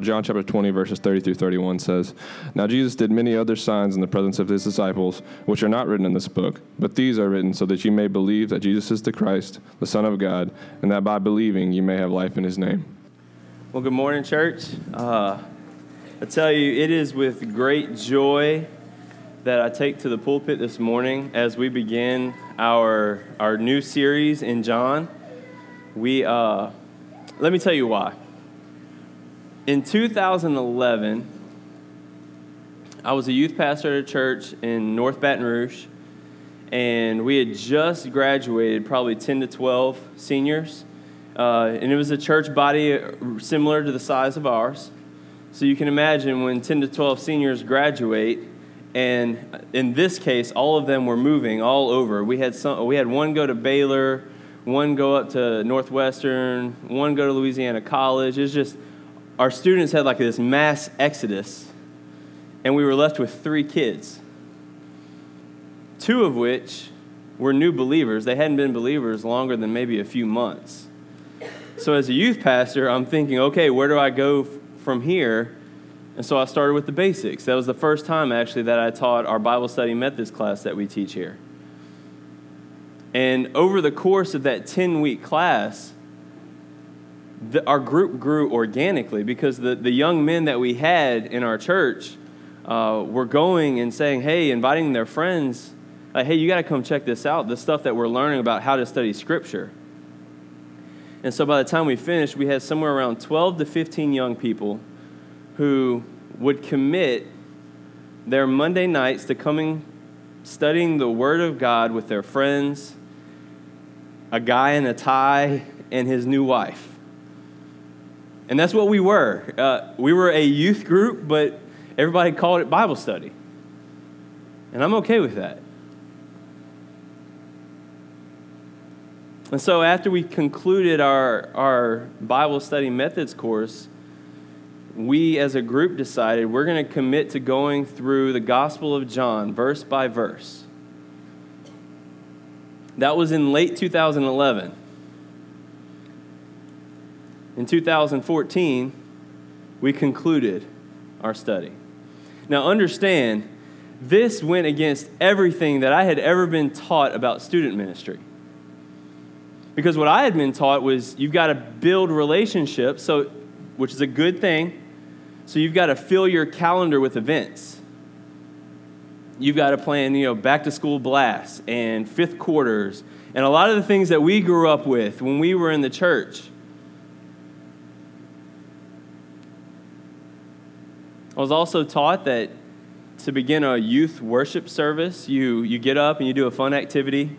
John chapter 20, verses 30 through 31 says, Now Jesus did many other signs in the presence of his disciples, which are not written in this book, but these are written so that you may believe that Jesus is the Christ, the Son of God, and that by believing you may have life in his name. Well, good morning, church. Uh, I tell you, it is with great joy that I take to the pulpit this morning as we begin our, our new series in John. We, uh, let me tell you why. In 2011, I was a youth pastor at a church in North Baton Rouge, and we had just graduated probably 10 to 12 seniors. Uh, and it was a church body similar to the size of ours. So you can imagine when 10 to 12 seniors graduate, and in this case, all of them were moving all over. We had, some, we had one go to Baylor, one go up to Northwestern, one go to Louisiana College. It's just our students had like this mass exodus, and we were left with three kids, two of which were new believers. They hadn't been believers longer than maybe a few months. So, as a youth pastor, I'm thinking, okay, where do I go from here? And so I started with the basics. That was the first time, actually, that I taught our Bible study methods class that we teach here. And over the course of that 10 week class, the, our group grew organically because the, the young men that we had in our church uh, were going and saying, hey, inviting their friends, like, hey, you got to come check this out, the stuff that we're learning about how to study Scripture. And so by the time we finished, we had somewhere around 12 to 15 young people who would commit their Monday nights to coming studying the Word of God with their friends, a guy in a tie, and his new wife. And that's what we were. Uh, we were a youth group, but everybody called it Bible study. And I'm okay with that. And so, after we concluded our, our Bible study methods course, we as a group decided we're going to commit to going through the Gospel of John verse by verse. That was in late 2011. In 2014, we concluded our study. Now, understand, this went against everything that I had ever been taught about student ministry. Because what I had been taught was you've got to build relationships, so, which is a good thing. So you've got to fill your calendar with events. You've got to plan, you know, back to school blasts and fifth quarters and a lot of the things that we grew up with when we were in the church. I was also taught that to begin a youth worship service, you, you get up and you do a fun activity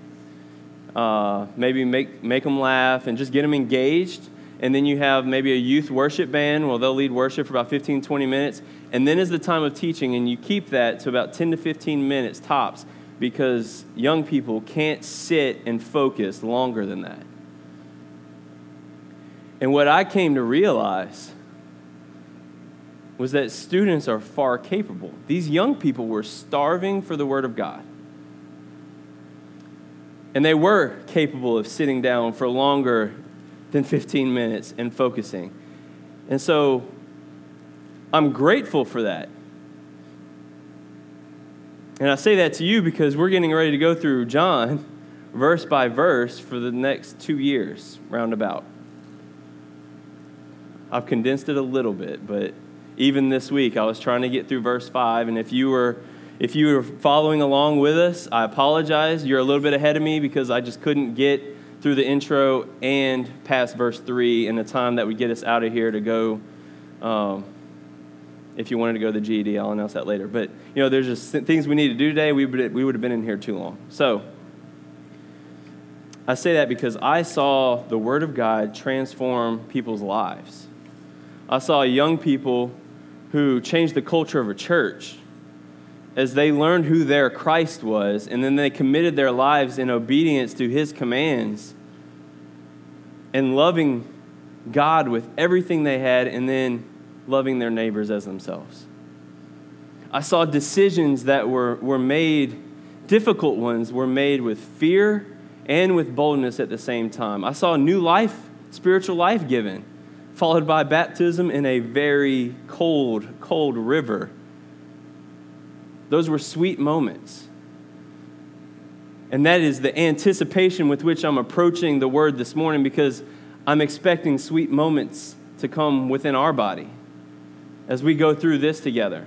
uh, maybe make, make them laugh and just get them engaged. And then you have maybe a youth worship band. Well, they'll lead worship for about 15, 20 minutes. And then is the time of teaching, and you keep that to about 10 to 15 minutes tops because young people can't sit and focus longer than that. And what I came to realize was that students are far capable. These young people were starving for the Word of God. And they were capable of sitting down for longer than 15 minutes and focusing. And so I'm grateful for that. And I say that to you because we're getting ready to go through John verse by verse for the next two years, roundabout. I've condensed it a little bit, but even this week I was trying to get through verse 5. And if you were if you were following along with us, I apologize. You're a little bit ahead of me because I just couldn't get through the intro and past verse 3 in the time that would get us out of here to go. Um, if you wanted to go to the GED, I'll announce that later. But, you know, there's just things we need to do today. We would, we would have been in here too long. So, I say that because I saw the Word of God transform people's lives. I saw young people who changed the culture of a church as they learned who their Christ was, and then they committed their lives in obedience to his commands and loving God with everything they had, and then loving their neighbors as themselves. I saw decisions that were, were made, difficult ones, were made with fear and with boldness at the same time. I saw new life, spiritual life given followed by baptism in a very cold, cold river. Those were sweet moments. And that is the anticipation with which I'm approaching the word this morning because I'm expecting sweet moments to come within our body as we go through this together.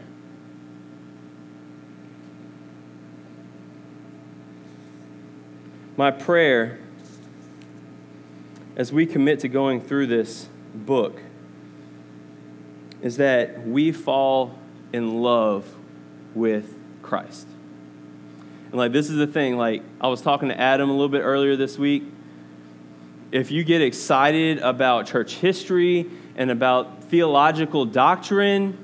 My prayer as we commit to going through this book is that we fall in love with Christ. And like this is the thing, like I was talking to Adam a little bit earlier this week. If you get excited about church history and about theological doctrine,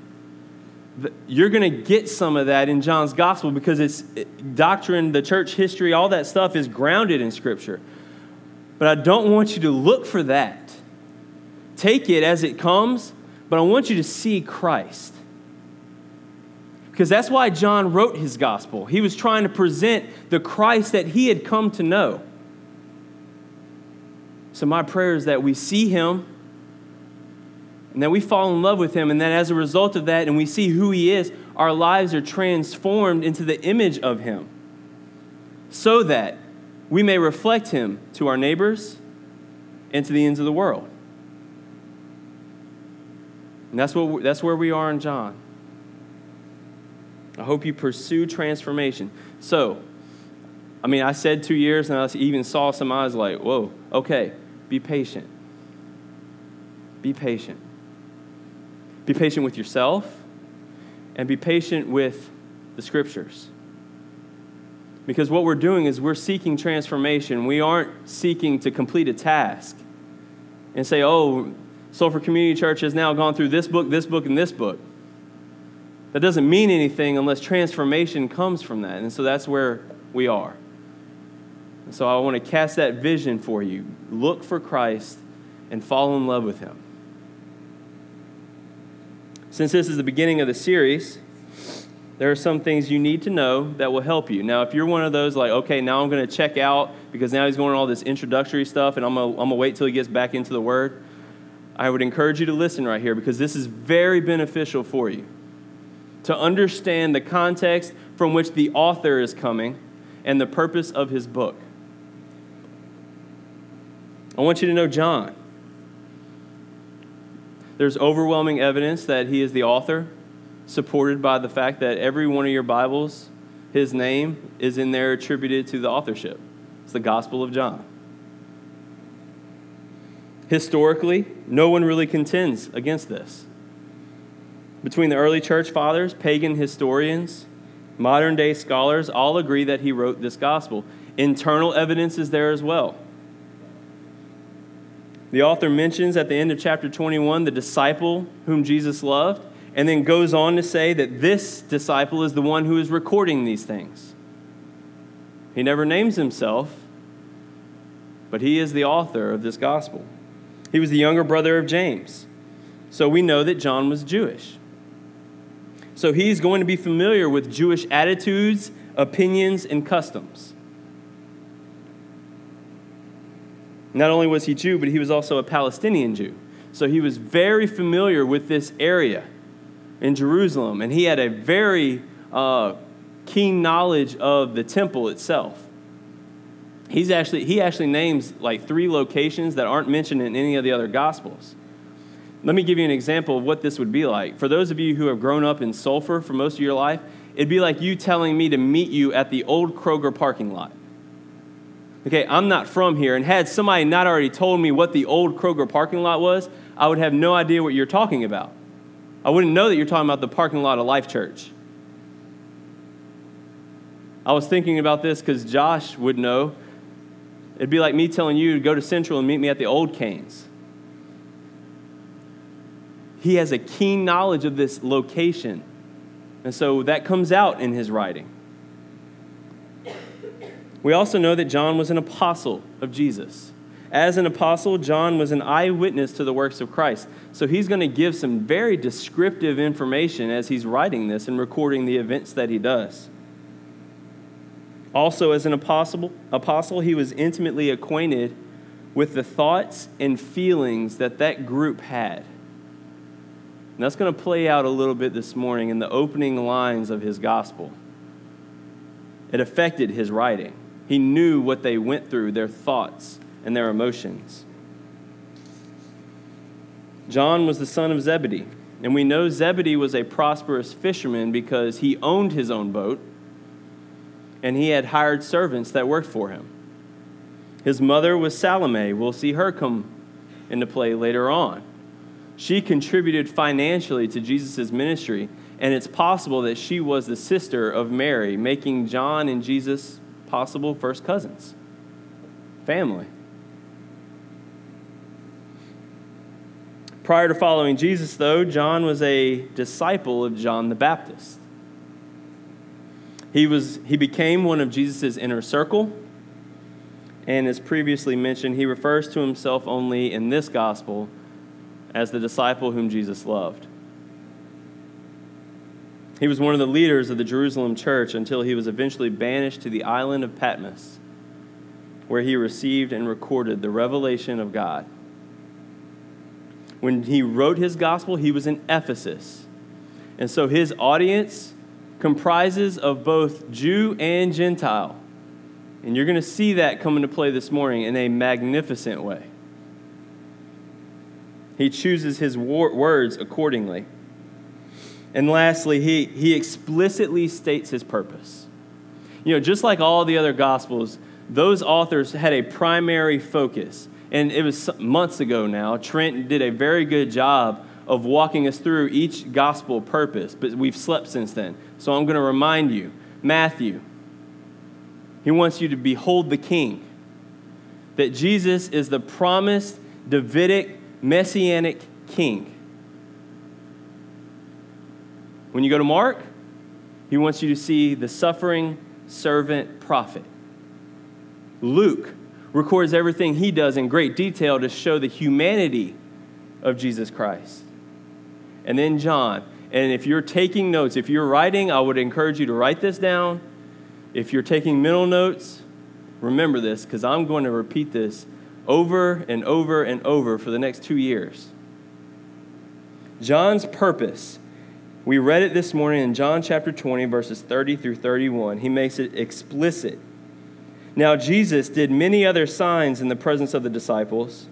you're going to get some of that in John's gospel because it's doctrine, the church history, all that stuff is grounded in Scripture. But I don't want you to look for that. Take it as it comes, but I want you to see Christ. Because that's why John wrote his gospel. He was trying to present the Christ that he had come to know. So, my prayer is that we see him and that we fall in love with him, and that as a result of that, and we see who he is, our lives are transformed into the image of him so that we may reflect him to our neighbors and to the ends of the world. And that's, what, that's where we are in John. I hope you pursue transformation. So, I mean, I said two years, and I even saw some eyes like, whoa, okay, be patient. Be patient. Be patient with yourself and be patient with the scriptures. Because what we're doing is we're seeking transformation. We aren't seeking to complete a task and say, oh, Sulphur Community Church has now gone through this book, this book, and this book. That doesn't mean anything unless transformation comes from that. And so that's where we are. And so I want to cast that vision for you. Look for Christ and fall in love with him. Since this is the beginning of the series, there are some things you need to know that will help you. Now, if you're one of those like, okay, now I'm going to check out because now he's going on all this introductory stuff and I'm going to wait till he gets back into the Word, I would encourage you to listen right here because this is very beneficial for you. To understand the context from which the author is coming and the purpose of his book. I want you to know John. There's overwhelming evidence that he is the author, supported by the fact that every one of your Bibles, his name is in there attributed to the authorship. It's the Gospel of John. Historically, no one really contends against this. Between the early church fathers, pagan historians, modern day scholars all agree that he wrote this gospel. Internal evidence is there as well. The author mentions at the end of chapter 21 the disciple whom Jesus loved, and then goes on to say that this disciple is the one who is recording these things. He never names himself, but he is the author of this gospel. He was the younger brother of James. So we know that John was Jewish. So he's going to be familiar with Jewish attitudes, opinions, and customs. Not only was he Jew, but he was also a Palestinian Jew. So he was very familiar with this area in Jerusalem, and he had a very uh, keen knowledge of the temple itself. He's actually, he actually names like three locations that aren't mentioned in any of the other Gospels. Let me give you an example of what this would be like. For those of you who have grown up in Sulphur for most of your life, it'd be like you telling me to meet you at the old Kroger parking lot okay, I'm not from here, and had somebody not already told me what the old Kroger parking lot was, I would have no idea what you're talking about. I wouldn't know that you're talking about the parking lot of Life Church. I was thinking about this because Josh would know. It'd be like me telling you to go to Central and meet me at the old Canes. He has a keen knowledge of this location. And so that comes out in his writing. We also know that John was an apostle of Jesus. As an apostle, John was an eyewitness to the works of Christ. So he's going to give some very descriptive information as he's writing this and recording the events that he does. Also, as an apostle, apostle, he was intimately acquainted with the thoughts and feelings that that group had. And that's going to play out a little bit this morning in the opening lines of his gospel. It affected his writing. He knew what they went through, their thoughts and their emotions. John was the son of Zebedee. And we know Zebedee was a prosperous fisherman because he owned his own boat and he had hired servants that worked for him. His mother was Salome. We'll see her come into play later on. She contributed financially to Jesus' ministry, and it's possible that she was the sister of Mary, making John and Jesus possible first cousins, family. Prior to following Jesus, though, John was a disciple of John the Baptist. He, was, he became one of Jesus' inner circle, and as previously mentioned, he refers to himself only in this gospel as the disciple whom Jesus loved. He was one of the leaders of the Jerusalem church until he was eventually banished to the island of Patmos, where he received and recorded the revelation of God. When he wrote his gospel, he was in Ephesus. And so his audience comprises of both Jew and Gentile. And you're going to see that come into play this morning in a magnificent way. He chooses his words accordingly. And lastly, he, he explicitly states his purpose. You know, just like all the other gospels, those authors had a primary focus and it was months ago now. Trent did a very good job of walking us through each gospel purpose, but we've slept since then. So I'm going to remind you Matthew, he wants you to behold the king, that Jesus is the promised Davidic messianic king. When you go to Mark, he wants you to see the suffering servant prophet. Luke records everything he does in great detail to show the humanity of Jesus Christ. And then John. And if you're taking notes, if you're writing, I would encourage you to write this down. If you're taking mental notes, remember this because I'm going to repeat this over and over and over for the next two years. John's purpose, we read it this morning in John chapter 20, verses 30 through 31. He makes it explicit now, Jesus did many other signs in the presence of the disciples,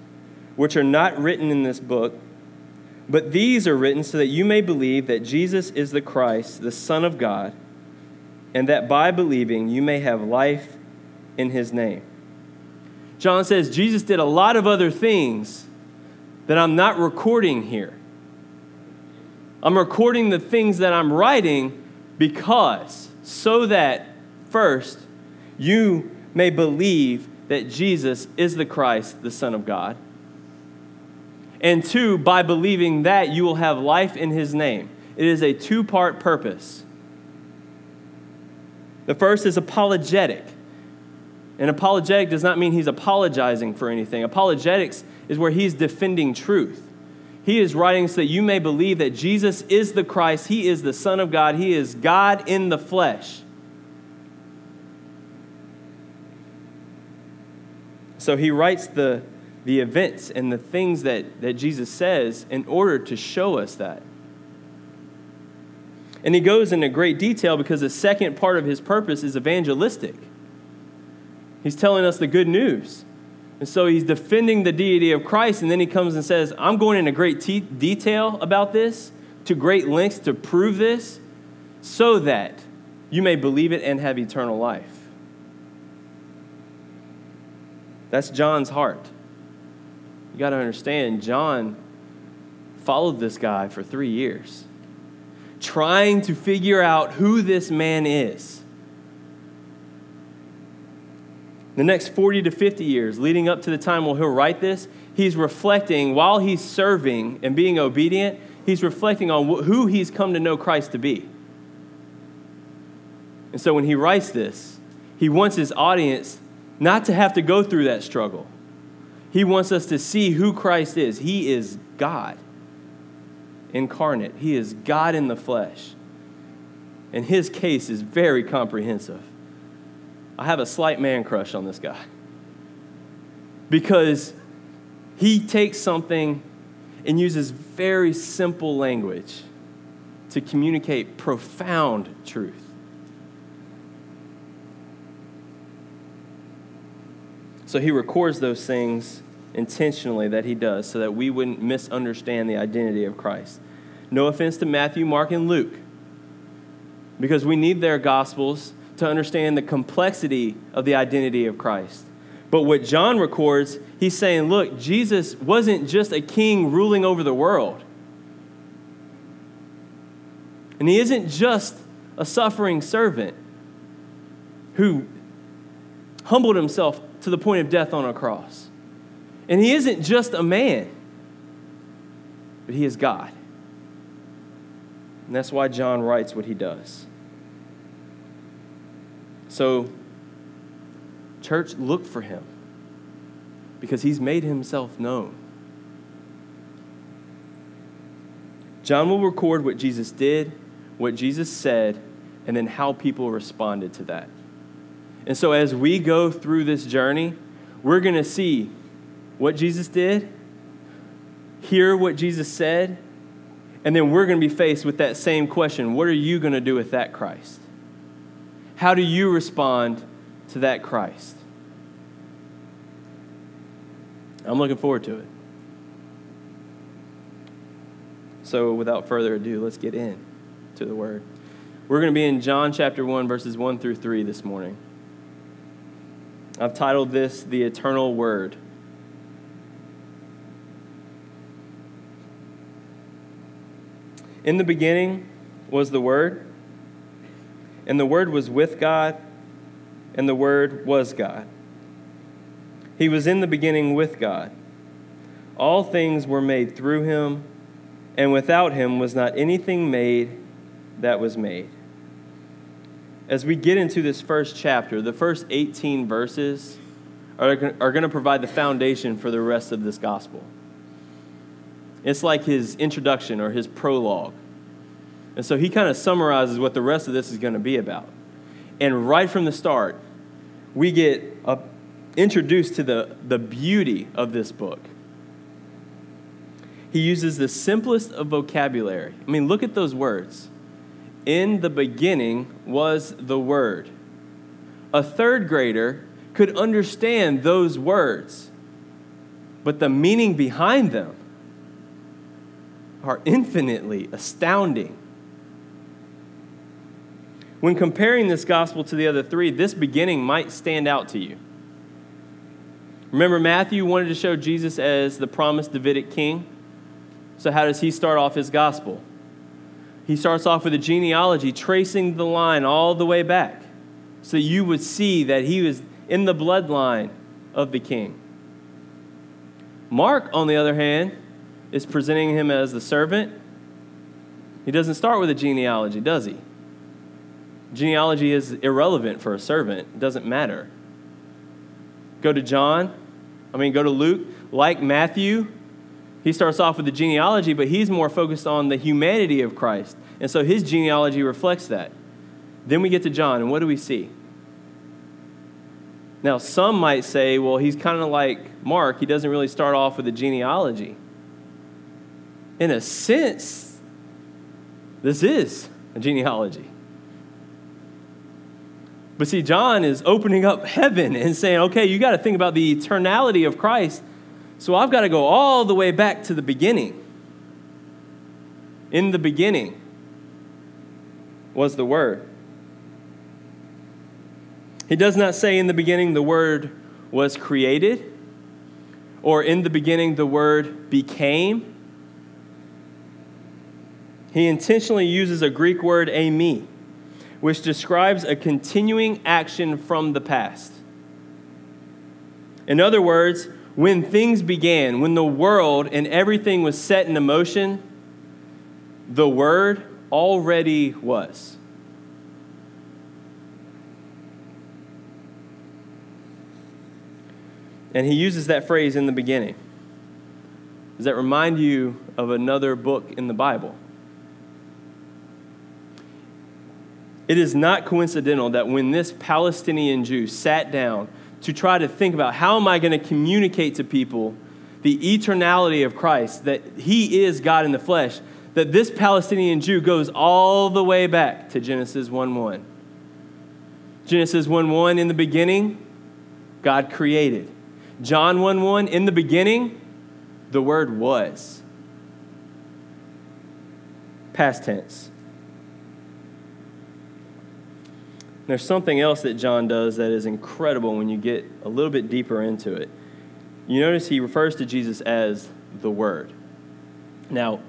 which are not written in this book, but these are written so that you may believe that Jesus is the Christ, the Son of God, and that by believing you may have life in his name. John says Jesus did a lot of other things that I'm not recording here. I'm recording the things that I'm writing because, so that first, you may believe that Jesus is the Christ, the Son of God. And two, by believing that, you will have life in his name. It is a two part purpose. The first is apologetic. And apologetic does not mean he's apologizing for anything. Apologetics is where he's defending truth. He is writing so that you may believe that Jesus is the Christ, he is the Son of God, he is God in the flesh. So he writes the, the events and the things that, that Jesus says in order to show us that. And he goes into great detail because the second part of his purpose is evangelistic. He's telling us the good news. And so he's defending the deity of Christ, and then he comes and says, I'm going into great te- detail about this, to great lengths to prove this, so that you may believe it and have eternal life. That's John's heart. You got to understand, John followed this guy for three years, trying to figure out who this man is. The next 40 to 50 years leading up to the time when he'll write this, he's reflecting while he's serving and being obedient, he's reflecting on who he's come to know Christ to be. And so when he writes this, he wants his audience not to have to go through that struggle. He wants us to see who Christ is. He is God incarnate, He is God in the flesh. And his case is very comprehensive. I have a slight man crush on this guy. because he takes something and uses very simple language to communicate profound truth. So he records those things intentionally that he does so that we wouldn't misunderstand the identity of Christ. No offense to Matthew, Mark, and Luke, because we need their gospels to understand the complexity of the identity of Christ. But what John records, he's saying, look, Jesus wasn't just a king ruling over the world. And he isn't just a suffering servant who humbled himself to the point of death on a cross. And he isn't just a man, but he is God. And that's why John writes what he does. So, church, look for him because he's made himself known. John will record what Jesus did, what Jesus said, and then how people responded to that. And so, as we go through this journey, we're going to see what Jesus did, hear what Jesus said, and then we're going to be faced with that same question What are you going to do with that Christ? How do you respond to that Christ? I'm looking forward to it. So, without further ado, let's get in to the word. We're going to be in John chapter 1, verses 1 through 3 this morning. I've titled this The Eternal Word. In the beginning was the Word, and the Word was with God, and the Word was God. He was in the beginning with God. All things were made through him, and without him was not anything made that was made. As we get into this first chapter, the first 18 verses are, are going to provide the foundation for the rest of this gospel. It's like his introduction or his prologue. And so he kind of summarizes what the rest of this is going to be about. And right from the start, we get a, introduced to the, the beauty of this book. He uses the simplest of vocabulary. I mean, look at those words. In the beginning was the Word. A third grader could understand those words, but the meaning behind them are infinitely astounding. When comparing this gospel to the other three, this beginning might stand out to you. Remember, Matthew wanted to show Jesus as the promised Davidic king. So, how does he start off his gospel? He starts off with a genealogy, tracing the line all the way back, so you would see that he was in the bloodline of the king. Mark, on the other hand, is presenting him as the servant. He doesn't start with a genealogy, does he? Genealogy is irrelevant for a servant, it doesn't matter. Go to John, I mean, go to Luke. Like Matthew, he starts off with the genealogy, but he's more focused on the humanity of Christ. And so his genealogy reflects that. Then we get to John, and what do we see? Now, some might say, well, he's kind of like Mark. He doesn't really start off with a genealogy. In a sense, this is a genealogy. But see, John is opening up heaven and saying, okay, you got to think about the eternality of Christ. So I've got to go all the way back to the beginning. In the beginning was the Word. He does not say in the beginning the Word was created, or in the beginning the Word became. He intentionally uses a Greek word, eimi which describes a continuing action from the past. In other words, when things began, when the world and everything was set in motion, the Word already was. And he uses that phrase in the beginning. Does that remind you of another book in the Bible? It is not coincidental that when this Palestinian Jew sat down to try to think about how am I going to communicate to people the eternality of Christ, that he is God in the flesh, that this Palestinian Jew goes all the way back to Genesis 1 1. Genesis 1 1, in the beginning, God created. John 1 1, in the beginning, the Word was. Past tense. There's something else that John does that is incredible when you get a little bit deeper into it. You notice he refers to Jesus as the Word. Now,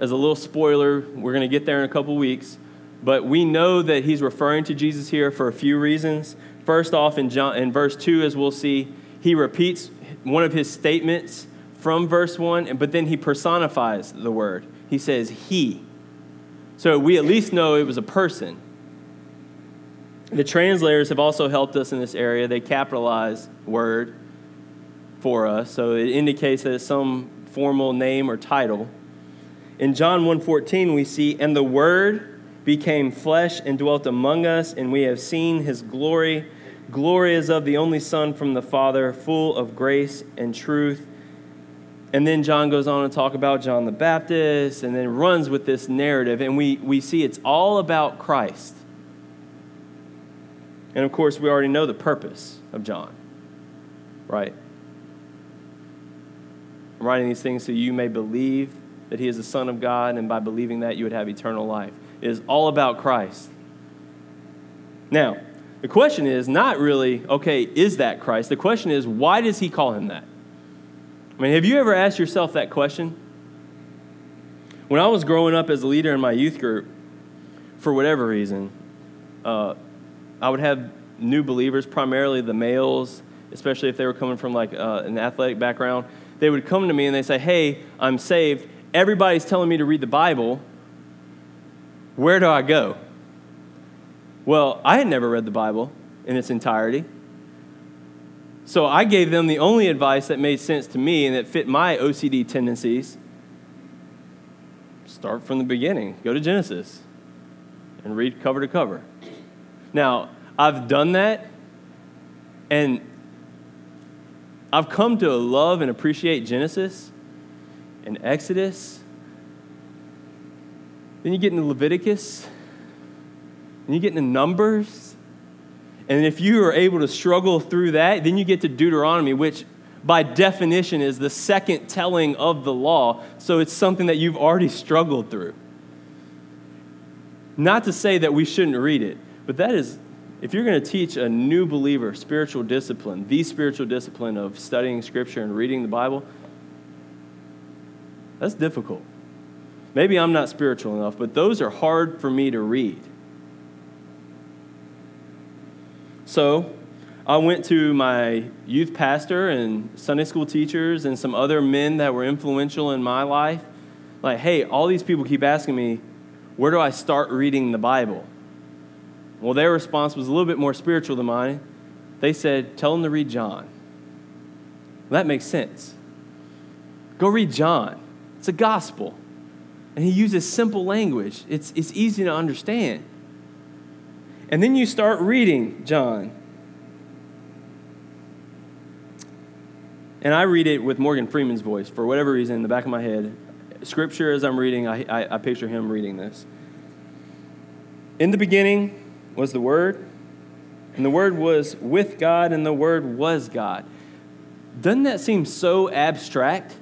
as a little spoiler, we're going to get there in a couple weeks, but we know that he's referring to Jesus here for a few reasons. First off, in, John, in verse 2, as we'll see, he repeats one of his statements from verse 1, but then he personifies the word. He says, He. So we at least know it was a person. The translators have also helped us in this area. They capitalize word for us, so it indicates that it's some formal name or title. In John 1:14 we see and the word became flesh and dwelt among us and we have seen his glory glory is of the only son from the father full of grace and truth and then John goes on to talk about John the Baptist and then runs with this narrative and we, we see it's all about Christ. And of course we already know the purpose of John. Right? I'm writing these things so you may believe that he is the Son of God, and by believing that, you would have eternal life. It is all about Christ. Now, the question is not really, okay, is that Christ? The question is, why does he call him that? I mean, have you ever asked yourself that question? When I was growing up as a leader in my youth group, for whatever reason, uh, I would have new believers, primarily the males, especially if they were coming from like uh, an athletic background. They would come to me and they say, "Hey, I'm saved everybody's telling me to read the Bible. Where do I go? Well, I had never read the Bible in its entirety. So I gave them the only advice that made sense to me and that fit my OCD tendencies. Start from the beginning, go to Genesis and read cover to cover. Now, I've done that and I've come to love and appreciate Genesis and Exodus. Then you get into Leviticus. And you get into Numbers. And if you are able to struggle through that, then you get to Deuteronomy, which by definition is the second telling of the law. So it's something that you've already struggled through. Not to say that we shouldn't read it, but that is, if you're going to teach a new believer spiritual discipline, the spiritual discipline of studying Scripture and reading the Bible, that's difficult. Maybe I'm not spiritual enough, but those are hard for me to read. So I went to my youth pastor and Sunday school teachers and some other men that were influential in my life. Like, hey, all these people keep asking me, where do I start reading the Bible? Well, their response was a little bit more spiritual than mine. They said, tell them to read John. Well, that makes sense. Go read John. It's a gospel. And he uses simple language, it's, it's easy to understand. And then you start reading John. And I read it with Morgan Freeman's voice for whatever reason in the back of my head. Scripture, as I'm reading, I, I, I picture him reading this. In the beginning was the Word, and the Word was with God, and the Word was God. Doesn't that seem so abstract?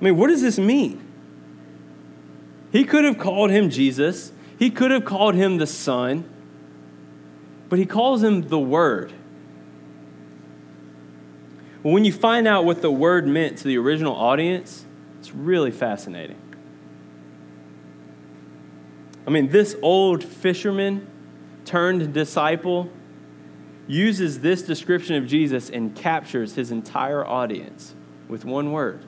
I mean, what does this mean? He could have called him Jesus, he could have called him the Son, but he calls him the Word. When you find out what the word meant to the original audience, it's really fascinating. I mean, this old fisherman turned disciple uses this description of Jesus and captures his entire audience with one word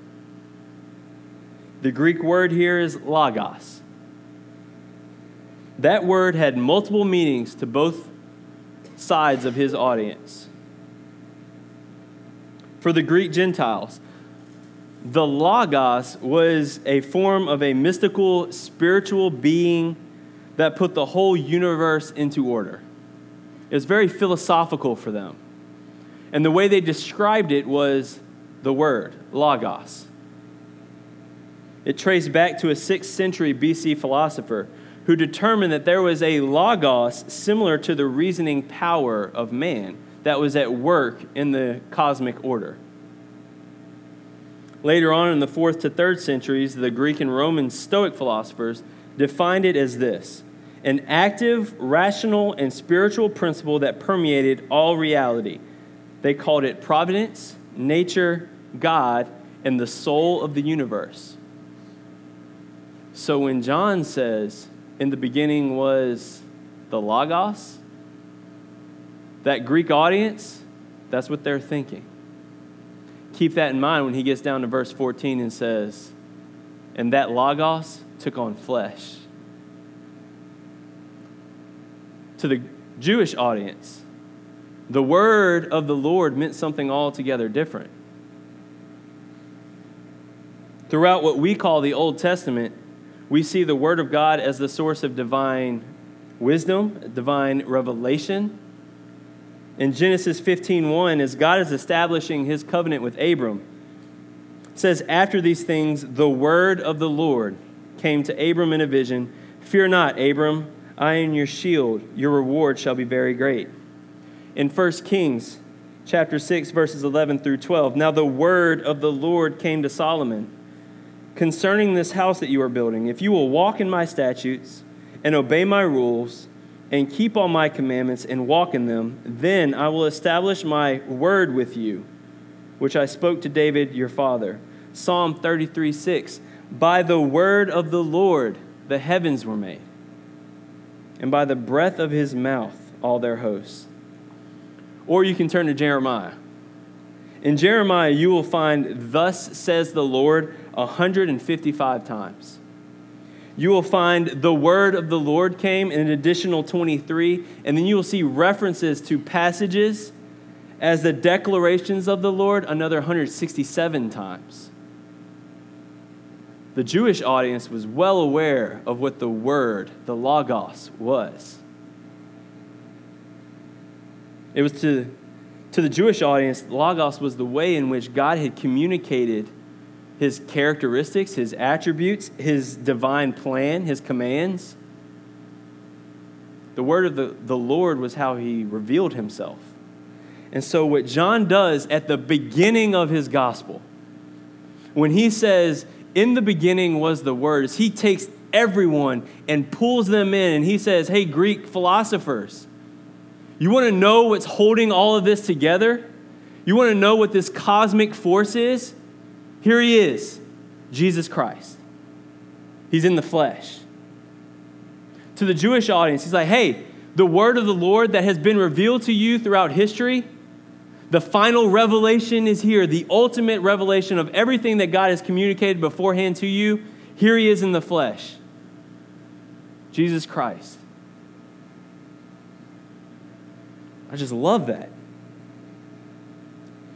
the Greek word here is logos. That word had multiple meanings to both sides of his audience. For the Greek Gentiles, the Logos was a form of a mystical, spiritual being that put the whole universe into order. It was very philosophical for them. And the way they described it was the word, logos. It traced back to a 6th century BC philosopher who determined that there was a logos similar to the reasoning power of man that was at work in the cosmic order. Later on in the 4th to 3rd centuries, the Greek and Roman Stoic philosophers defined it as this an active, rational, and spiritual principle that permeated all reality. They called it providence, nature, God, and the soul of the universe. So when John says, in the beginning was the Logos, that Greek audience, that's what they're thinking. Keep that in mind when he gets down to verse 14 and says, and that Logos took on flesh. To the Jewish audience, the word of the Lord meant something altogether different. Throughout what we call the Old Testament, we see the Word of God as the source of divine wisdom, divine revelation. In Genesis 15:1, as God is establishing his covenant with Abram, says, After these things, the word of the Lord came to Abram in a vision Fear not, Abram, I am your shield, your reward shall be very great. In 1 Kings chapter 6, verses 11 through 12, now the word of the Lord came to Solomon concerning this house that you are building, if you will walk in my statutes and obey my rules and keep all my commandments and walk in them, then I will establish my word with you, which I spoke to David your father. Psalm 33 6. By the word of the Lord the heavens were made, and by the breath of his mouth all their hosts. Or you can turn to Jeremiah. In Jeremiah, you will find, Thus says the Lord, 155 times. You will find the word of the Lord came in an additional 23, and then you will see references to passages as the declarations of the Lord another 167 times. The Jewish audience was well aware of what the word, the Logos, was. It was to, to the Jewish audience, Logos was the way in which God had communicated his characteristics, his attributes, his divine plan, his commands. The word of the, the Lord was how he revealed himself. And so, what John does at the beginning of his gospel, when he says, In the beginning was the word, he takes everyone and pulls them in and he says, Hey, Greek philosophers, you want to know what's holding all of this together? You want to know what this cosmic force is? Here he is, Jesus Christ. He's in the flesh. To the Jewish audience, he's like, hey, the word of the Lord that has been revealed to you throughout history, the final revelation is here, the ultimate revelation of everything that God has communicated beforehand to you. Here he is in the flesh Jesus Christ. I just love that.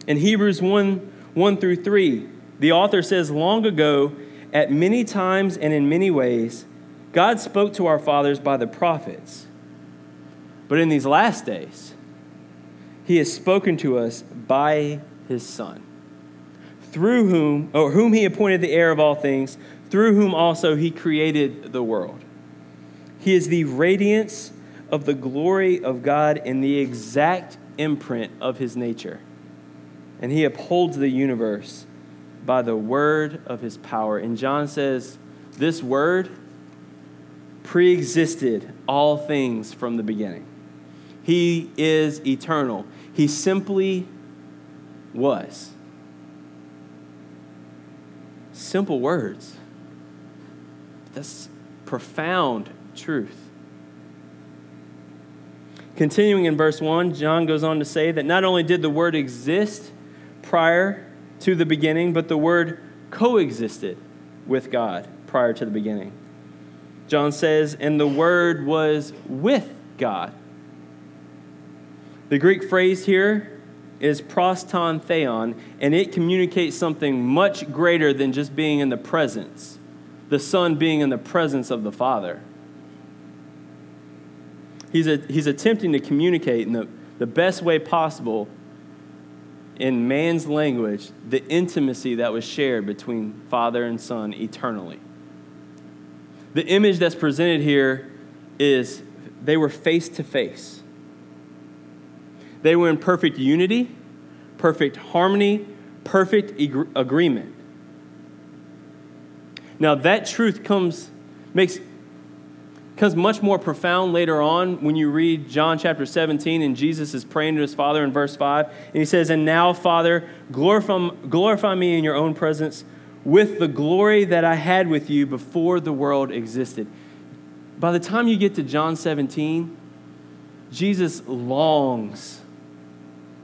In Hebrews 1 1 through 3, the author says, Long ago, at many times and in many ways, God spoke to our fathers by the prophets. But in these last days, he has spoken to us by his Son, through whom, or whom he appointed the heir of all things, through whom also he created the world. He is the radiance of the glory of God in the exact imprint of his nature. And he upholds the universe by the word of his power. And John says, This word pre existed all things from the beginning. He is eternal. He simply was. Simple words. That's profound truth. Continuing in verse 1, John goes on to say that not only did the Word exist prior to the beginning, but the Word coexisted with God prior to the beginning. John says, and the Word was with God. The Greek phrase here is pros ton theon, and it communicates something much greater than just being in the presence, the Son being in the presence of the Father. He's, a, he's attempting to communicate in the, the best way possible in man's language the intimacy that was shared between Father and Son eternally. The image that's presented here is they were face to face. They were in perfect unity, perfect harmony, perfect agreement. Now that truth comes makes becomes much more profound later on when you read John chapter 17 and Jesus is praying to his Father in verse 5. And he says, And now, Father, glorify, glorify me in your own presence with the glory that I had with you before the world existed. By the time you get to John 17, Jesus longs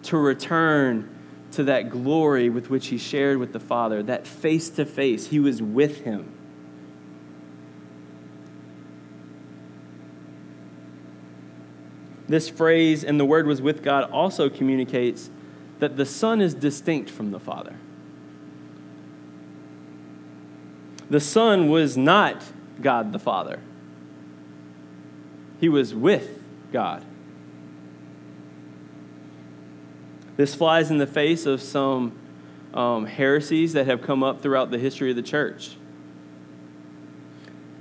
to return to that glory with which he shared with the Father, that face to face. He was with him. This phrase, and the Word was with God, also communicates that the Son is distinct from the Father. The Son was not God the Father, He was with God. This flies in the face of some um, heresies that have come up throughout the history of the church.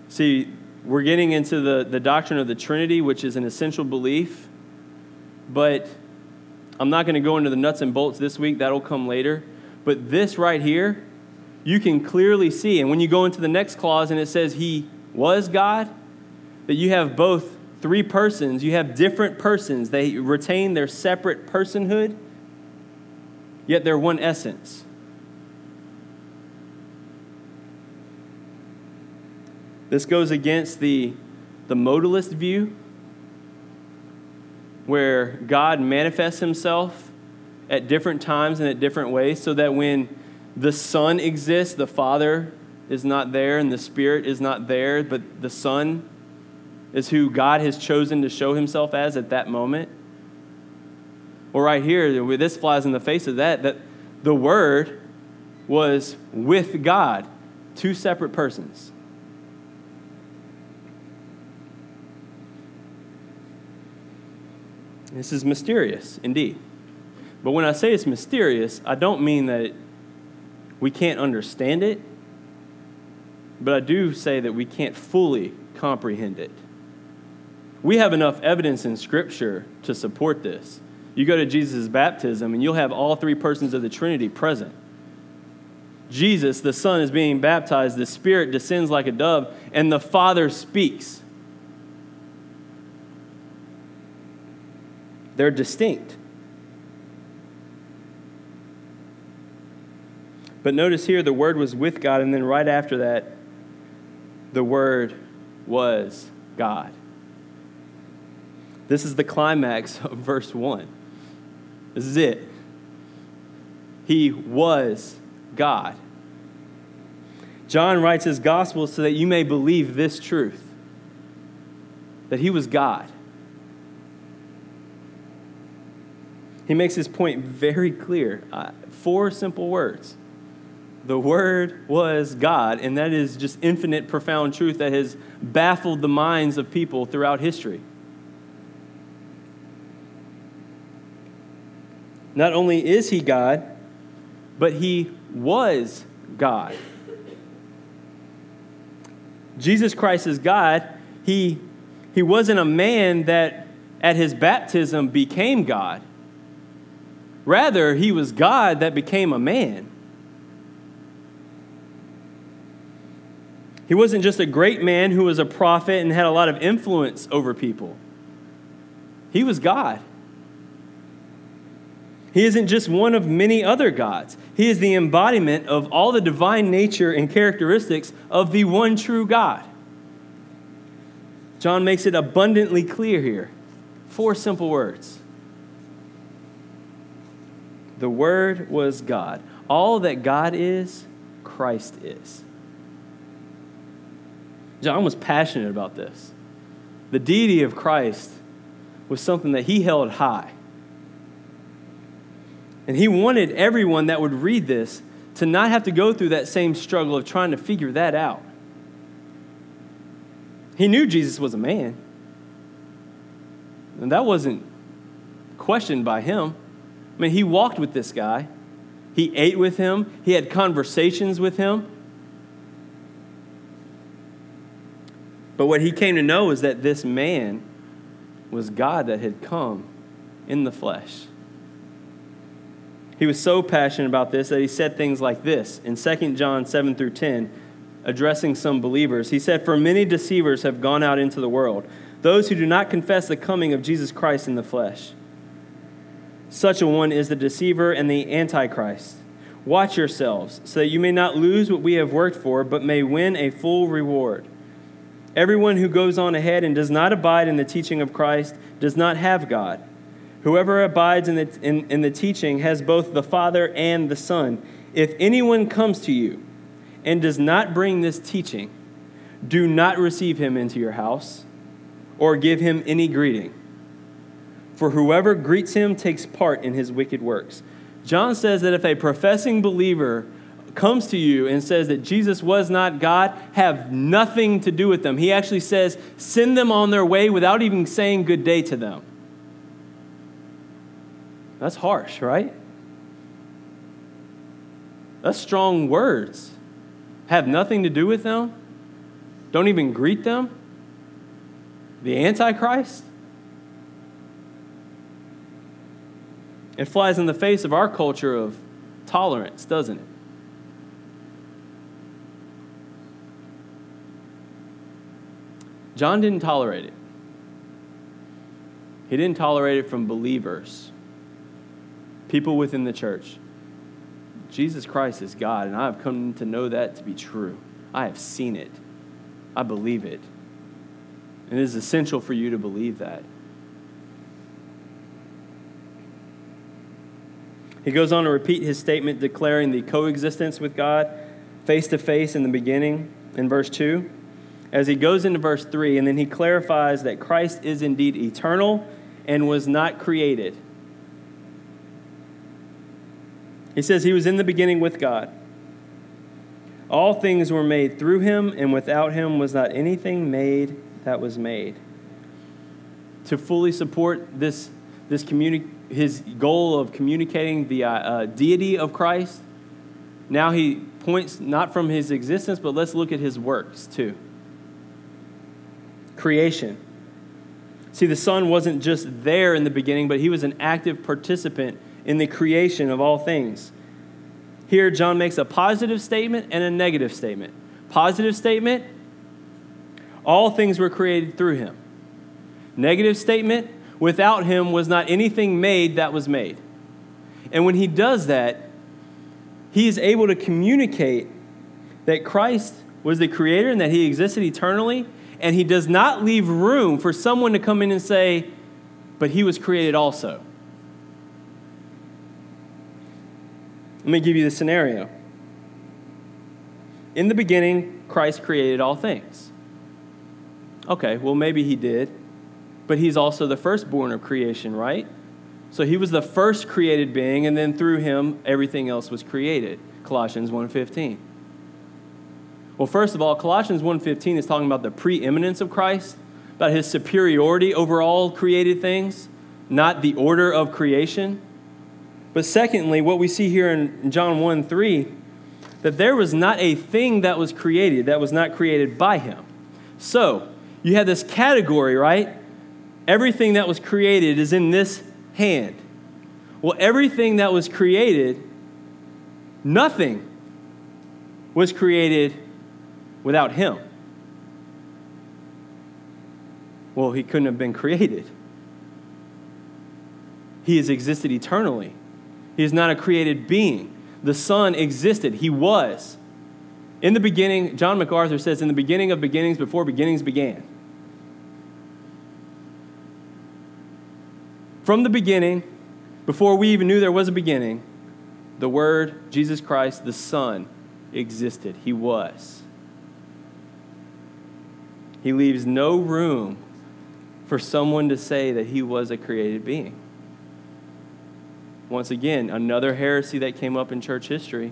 See, we're getting into the, the doctrine of the Trinity, which is an essential belief. But I'm not going to go into the nuts and bolts this week, that'll come later. But this right here, you can clearly see. And when you go into the next clause and it says he was God, that you have both three persons, you have different persons. They retain their separate personhood, yet they're one essence. This goes against the, the modalist view, where God manifests himself at different times and at different ways, so that when the Son exists, the Father is not there and the Spirit is not there, but the Son is who God has chosen to show himself as at that moment. Well, right here, this flies in the face of that, that the Word was with God, two separate persons. This is mysterious, indeed. But when I say it's mysterious, I don't mean that we can't understand it, but I do say that we can't fully comprehend it. We have enough evidence in Scripture to support this. You go to Jesus' baptism, and you'll have all three persons of the Trinity present. Jesus, the Son, is being baptized, the Spirit descends like a dove, and the Father speaks. They're distinct. But notice here the Word was with God, and then right after that, the Word was God. This is the climax of verse 1. This is it. He was God. John writes his gospel so that you may believe this truth that he was God. He makes his point very clear. Uh, four simple words. The Word was God, and that is just infinite, profound truth that has baffled the minds of people throughout history. Not only is he God, but he was God. Jesus Christ is God. He, he wasn't a man that at his baptism became God. Rather, he was God that became a man. He wasn't just a great man who was a prophet and had a lot of influence over people. He was God. He isn't just one of many other gods. He is the embodiment of all the divine nature and characteristics of the one true God. John makes it abundantly clear here. Four simple words the Word was God. All that God is, Christ is. John was passionate about this. The deity of Christ was something that he held high. And he wanted everyone that would read this to not have to go through that same struggle of trying to figure that out. He knew Jesus was a man. And that wasn't questioned by him. I mean, he walked with this guy, he ate with him, he had conversations with him. But what he came to know is that this man was God that had come in the flesh. He was so passionate about this that he said things like this in 2 John 7 through 10, addressing some believers. He said, For many deceivers have gone out into the world, those who do not confess the coming of Jesus Christ in the flesh. Such a one is the deceiver and the antichrist. Watch yourselves, so that you may not lose what we have worked for, but may win a full reward. Everyone who goes on ahead and does not abide in the teaching of Christ does not have God. Whoever abides in the, in, in the teaching has both the Father and the Son. If anyone comes to you and does not bring this teaching, do not receive him into your house or give him any greeting. For whoever greets him takes part in his wicked works. John says that if a professing believer comes to you and says that Jesus was not God, have nothing to do with them. He actually says, send them on their way without even saying good day to them. That's harsh, right? That's strong words. Have nothing to do with them? Don't even greet them? The Antichrist? It flies in the face of our culture of tolerance, doesn't it? John didn't tolerate it. He didn't tolerate it from believers people within the church. Jesus Christ is God, and I have come to know that to be true. I have seen it, I believe it. And it is essential for you to believe that. He goes on to repeat his statement declaring the coexistence with God face to face in the beginning in verse 2. As he goes into verse 3, and then he clarifies that Christ is indeed eternal and was not created. He says, He was in the beginning with God. All things were made through him, and without him was not anything made that was made. To fully support this, this communi- his goal of communicating the uh, uh, deity of Christ, now he points not from his existence, but let's look at his works too. Creation. See, the Son wasn't just there in the beginning, but he was an active participant in the creation of all things. Here, John makes a positive statement and a negative statement. Positive statement, all things were created through him. Negative statement, without him was not anything made that was made. And when he does that, he is able to communicate that Christ was the creator and that he existed eternally, and he does not leave room for someone to come in and say, but he was created also. Let me give you the scenario. In the beginning, Christ created all things. Okay, well, maybe he did, but he's also the firstborn of creation, right? So he was the first created being, and then through him, everything else was created. Colossians 1.15. Well, first of all, Colossians 1.15 is talking about the preeminence of Christ, about his superiority over all created things, not the order of creation. But secondly, what we see here in John 1 3, that there was not a thing that was created that was not created by him. So, you have this category, right? Everything that was created is in this hand. Well, everything that was created, nothing was created without him. Well, he couldn't have been created. He has existed eternally. He is not a created being. The Son existed, He was. In the beginning, John MacArthur says, in the beginning of beginnings, before beginnings began. From the beginning, before we even knew there was a beginning, the Word, Jesus Christ, the Son, existed. He was. He leaves no room for someone to say that he was a created being. Once again, another heresy that came up in church history.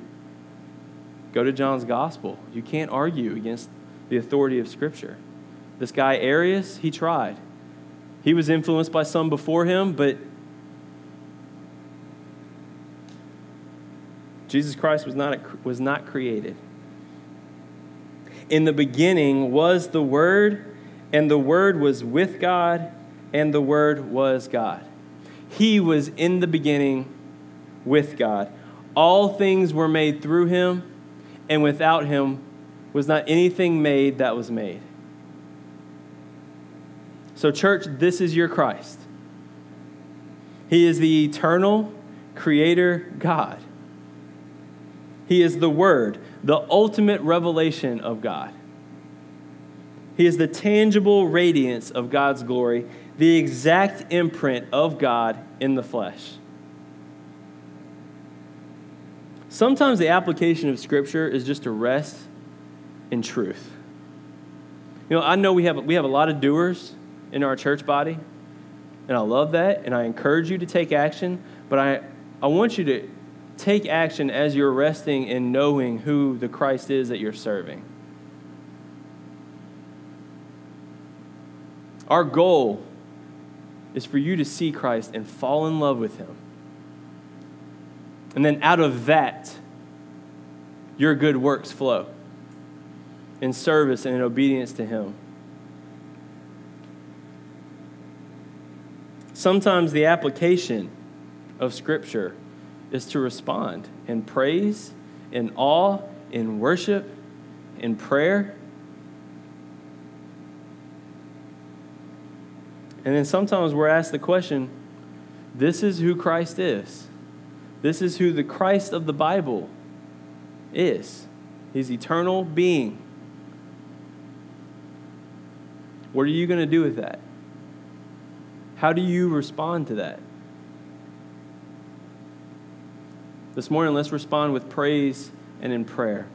Go to John's gospel. You can't argue against the authority of Scripture. This guy, Arius, he tried. He was influenced by some before him, but Jesus Christ was not, a, was not created. In the beginning was the Word, and the Word was with God, and the Word was God. He was in the beginning with God. All things were made through him, and without him was not anything made that was made. So, church, this is your Christ. He is the eternal creator God. He is the Word, the ultimate revelation of God. He is the tangible radiance of God's glory, the exact imprint of God in the flesh. Sometimes the application of Scripture is just to rest in truth. You know, I know we have, we have a lot of doers in our church body, and I love that, and I encourage you to take action, but I, I want you to take action as you're resting in knowing who the Christ is that you're serving. Our goal is for you to see Christ and fall in love with him. And then out of that, your good works flow in service and in obedience to him. Sometimes the application of Scripture is to respond in praise, in awe, in worship, in prayer. And then sometimes we're asked the question this is who Christ is. This is who the Christ of the Bible is. His eternal being. What are you going to do with that? How do you respond to that? This morning, let's respond with praise and in prayer.